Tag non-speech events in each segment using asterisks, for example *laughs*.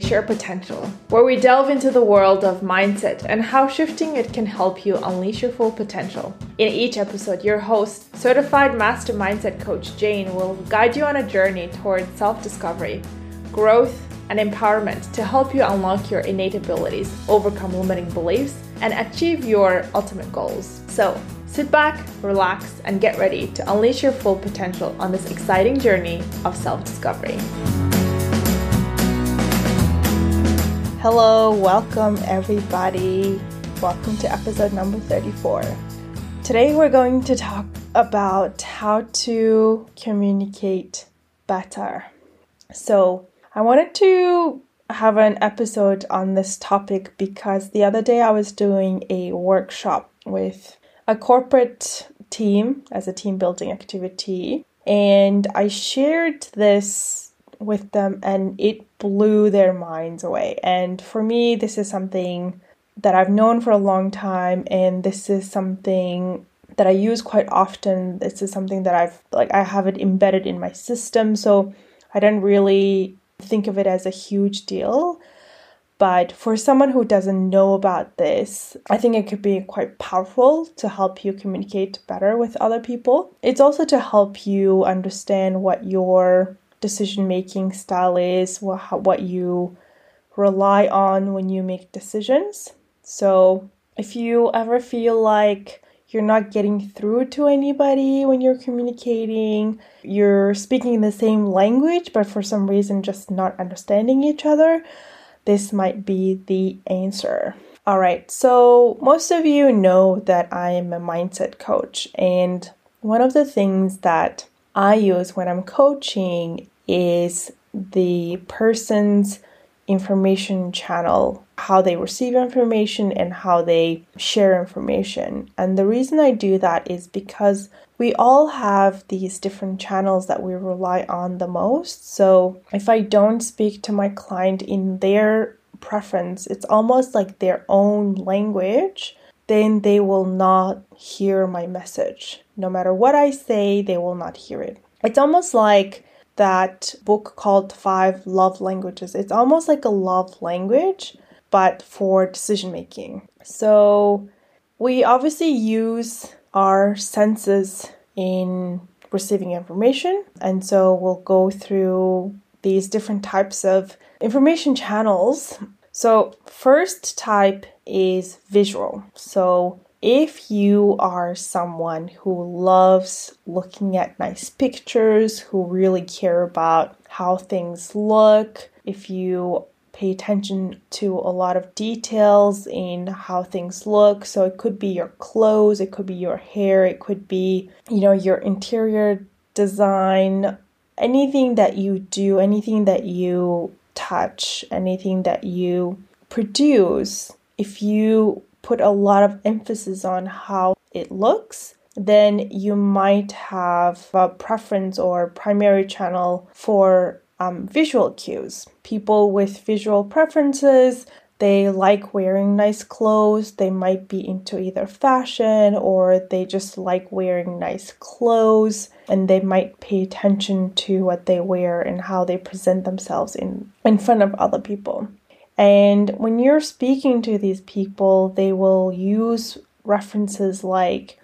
Share Potential, where we delve into the world of mindset and how shifting it can help you unleash your full potential. In each episode, your host, certified master mindset coach Jane, will guide you on a journey towards self discovery, growth, and empowerment to help you unlock your innate abilities, overcome limiting beliefs, and achieve your ultimate goals. So, sit back, relax, and get ready to unleash your full potential on this exciting journey of self discovery. Hello, welcome everybody. Welcome to episode number 34. Today we're going to talk about how to communicate better. So, I wanted to have an episode on this topic because the other day I was doing a workshop with a corporate team as a team building activity, and I shared this with them and it blew their minds away. And for me, this is something that I've known for a long time, and this is something that I use quite often. This is something that I've like I have it embedded in my system, so I don't really think of it as a huge deal. But for someone who doesn't know about this, I think it could be quite powerful to help you communicate better with other people. It's also to help you understand what your decision making style is, what, what you rely on when you make decisions. So, if you ever feel like you're not getting through to anybody when you're communicating, you're speaking the same language, but for some reason just not understanding each other, this might be the answer. All right, so most of you know that I am a mindset coach, and one of the things that I use when I'm coaching is the person's information channel, how they receive information and how they share information. And the reason I do that is because we all have these different channels that we rely on the most. So if I don't speak to my client in their preference, it's almost like their own language, then they will not hear my message. No matter what I say, they will not hear it. It's almost like that book called Five Love Languages. It's almost like a love language, but for decision making. So we obviously use our senses in receiving information, and so we'll go through these different types of information channels. So, first type is visual. So, if you are someone who loves looking at nice pictures, who really care about how things look, if you pay attention to a lot of details in how things look, so it could be your clothes, it could be your hair, it could be, you know, your interior design, anything that you do, anything that you touch, anything that you produce, if you put a lot of emphasis on how it looks, then you might have a preference or primary channel for um, visual cues. People with visual preferences, they like wearing nice clothes. They might be into either fashion or they just like wearing nice clothes and they might pay attention to what they wear and how they present themselves in, in front of other people. And when you're speaking to these people, they will use references like,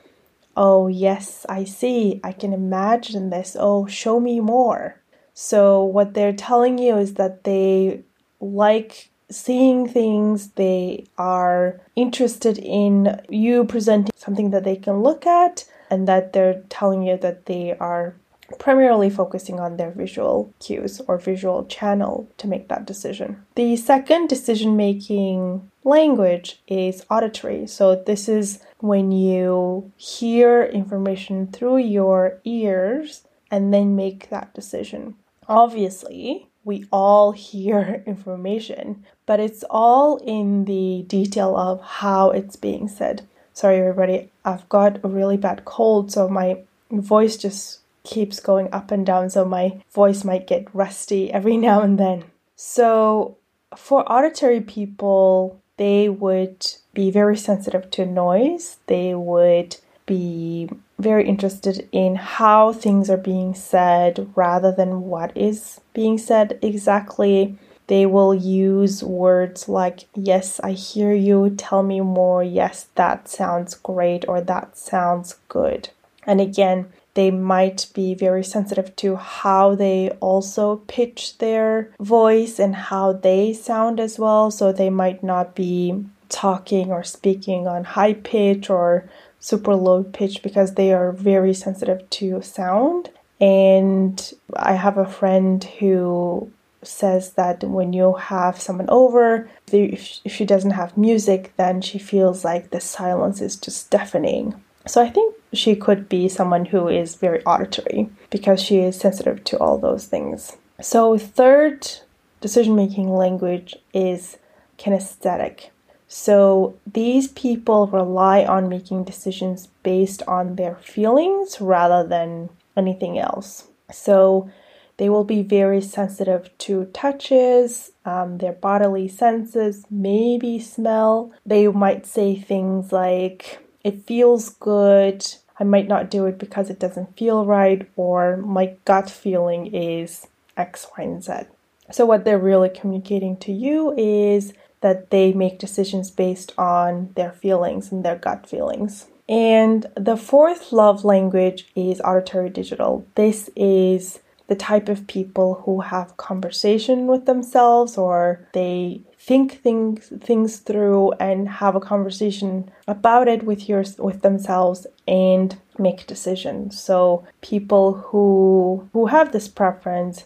oh, yes, I see, I can imagine this, oh, show me more. So, what they're telling you is that they like seeing things, they are interested in you presenting something that they can look at, and that they're telling you that they are primarily focusing on their visual cues or visual channel to make that decision. The second decision making language is auditory. So, this is when you hear information through your ears and then make that decision. Obviously, we all hear *laughs* information, but it's all in the detail of how it's being said. Sorry, everybody, I've got a really bad cold, so my voice just keeps going up and down, so my voice might get rusty every *laughs* now and then. So, for auditory people, they would be very sensitive to noise. They would be very interested in how things are being said rather than what is being said exactly. they will use words like, Yes, I hear you, tell me more, yes, that sounds great, or that sounds good. And again, they might be very sensitive to how they also pitch their voice and how they sound as well. So they might not be talking or speaking on high pitch or super low pitch because they are very sensitive to sound. And I have a friend who says that when you have someone over, if she doesn't have music, then she feels like the silence is just deafening. So I think she could be someone who is very auditory because she is sensitive to all those things. So, third decision making language is kinesthetic. So, these people rely on making decisions based on their feelings rather than anything else. So, they will be very sensitive to touches, um, their bodily senses, maybe smell. They might say things like, It feels good. I might not do it because it doesn't feel right, or my gut feeling is X, Y, and Z. So, what they're really communicating to you is that they make decisions based on their feelings and their gut feelings. And the fourth love language is auditory digital. This is the type of people who have conversation with themselves or they think things things through and have a conversation about it with your with themselves and make decisions. So people who who have this preference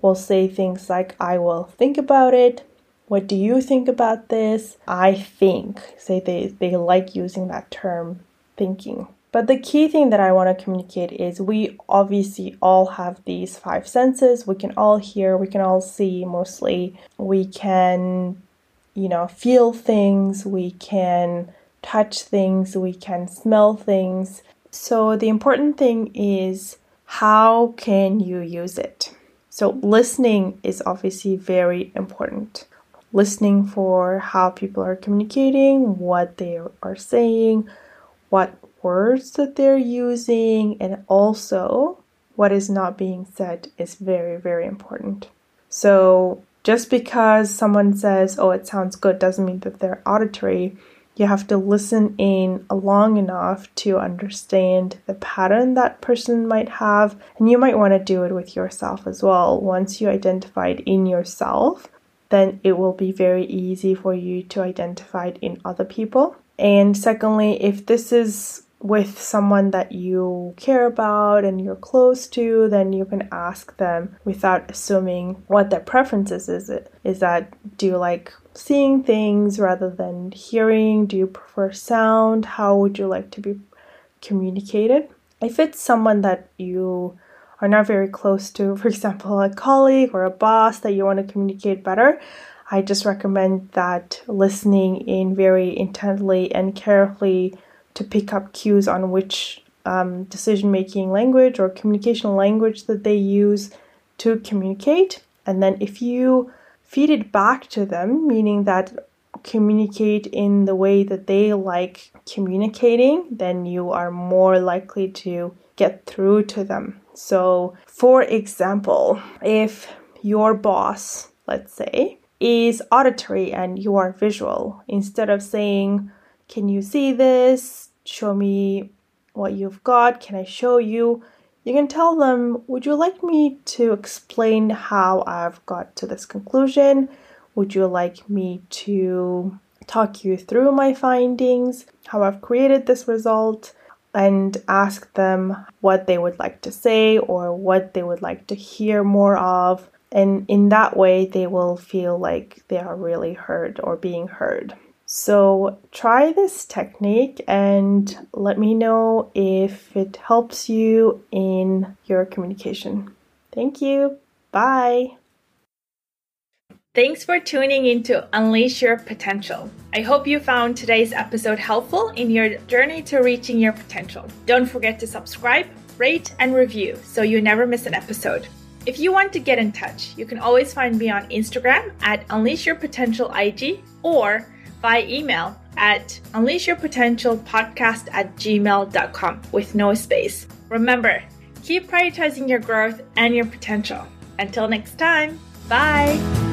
will say things like I will think about it. What do you think about this? I think. Say they, they like using that term thinking. But the key thing that I want to communicate is we obviously all have these five senses. We can all hear, we can all see mostly. We can, you know, feel things, we can touch things, we can smell things. So the important thing is how can you use it? So listening is obviously very important. Listening for how people are communicating, what they are saying, what words that they're using, and also what is not being said is very, very important. So, just because someone says, oh, it sounds good, doesn't mean that they're auditory. You have to listen in long enough to understand the pattern that person might have, and you might want to do it with yourself as well. Once you identify it in yourself, then it will be very easy for you to identify it in other people. And secondly, if this is with someone that you care about and you're close to, then you can ask them without assuming what their preferences is. It is that do you like seeing things rather than hearing? Do you prefer sound? How would you like to be communicated? If it's someone that you are not very close to, for example, a colleague or a boss that you want to communicate better, I just recommend that listening in very intently and carefully to pick up cues on which um, decision making language or communication language that they use to communicate. And then if you feed it back to them, meaning that communicate in the way that they like communicating, then you are more likely to get through to them. So, for example, if your boss, let's say, is auditory and you are visual, instead of saying, Can you see this? Show me what you've got. Can I show you? You can tell them, Would you like me to explain how I've got to this conclusion? Would you like me to talk you through my findings, how I've created this result? and ask them what they would like to say or what they would like to hear more of. And in that way, they will feel like they are really heard or being heard. So try this technique and let me know if it helps you in your communication. Thank you. Bye. Thanks for tuning in to Unleash Your Potential. I hope you found today's episode helpful in your journey to reaching your potential. Don't forget to subscribe, rate, and review so you never miss an episode. If you want to get in touch, you can always find me on Instagram at Unleash Your Potential IG or by email at unleashyourpotentialpodcast at gmail.com with no space. Remember, keep prioritizing your growth and your potential. Until next time, bye!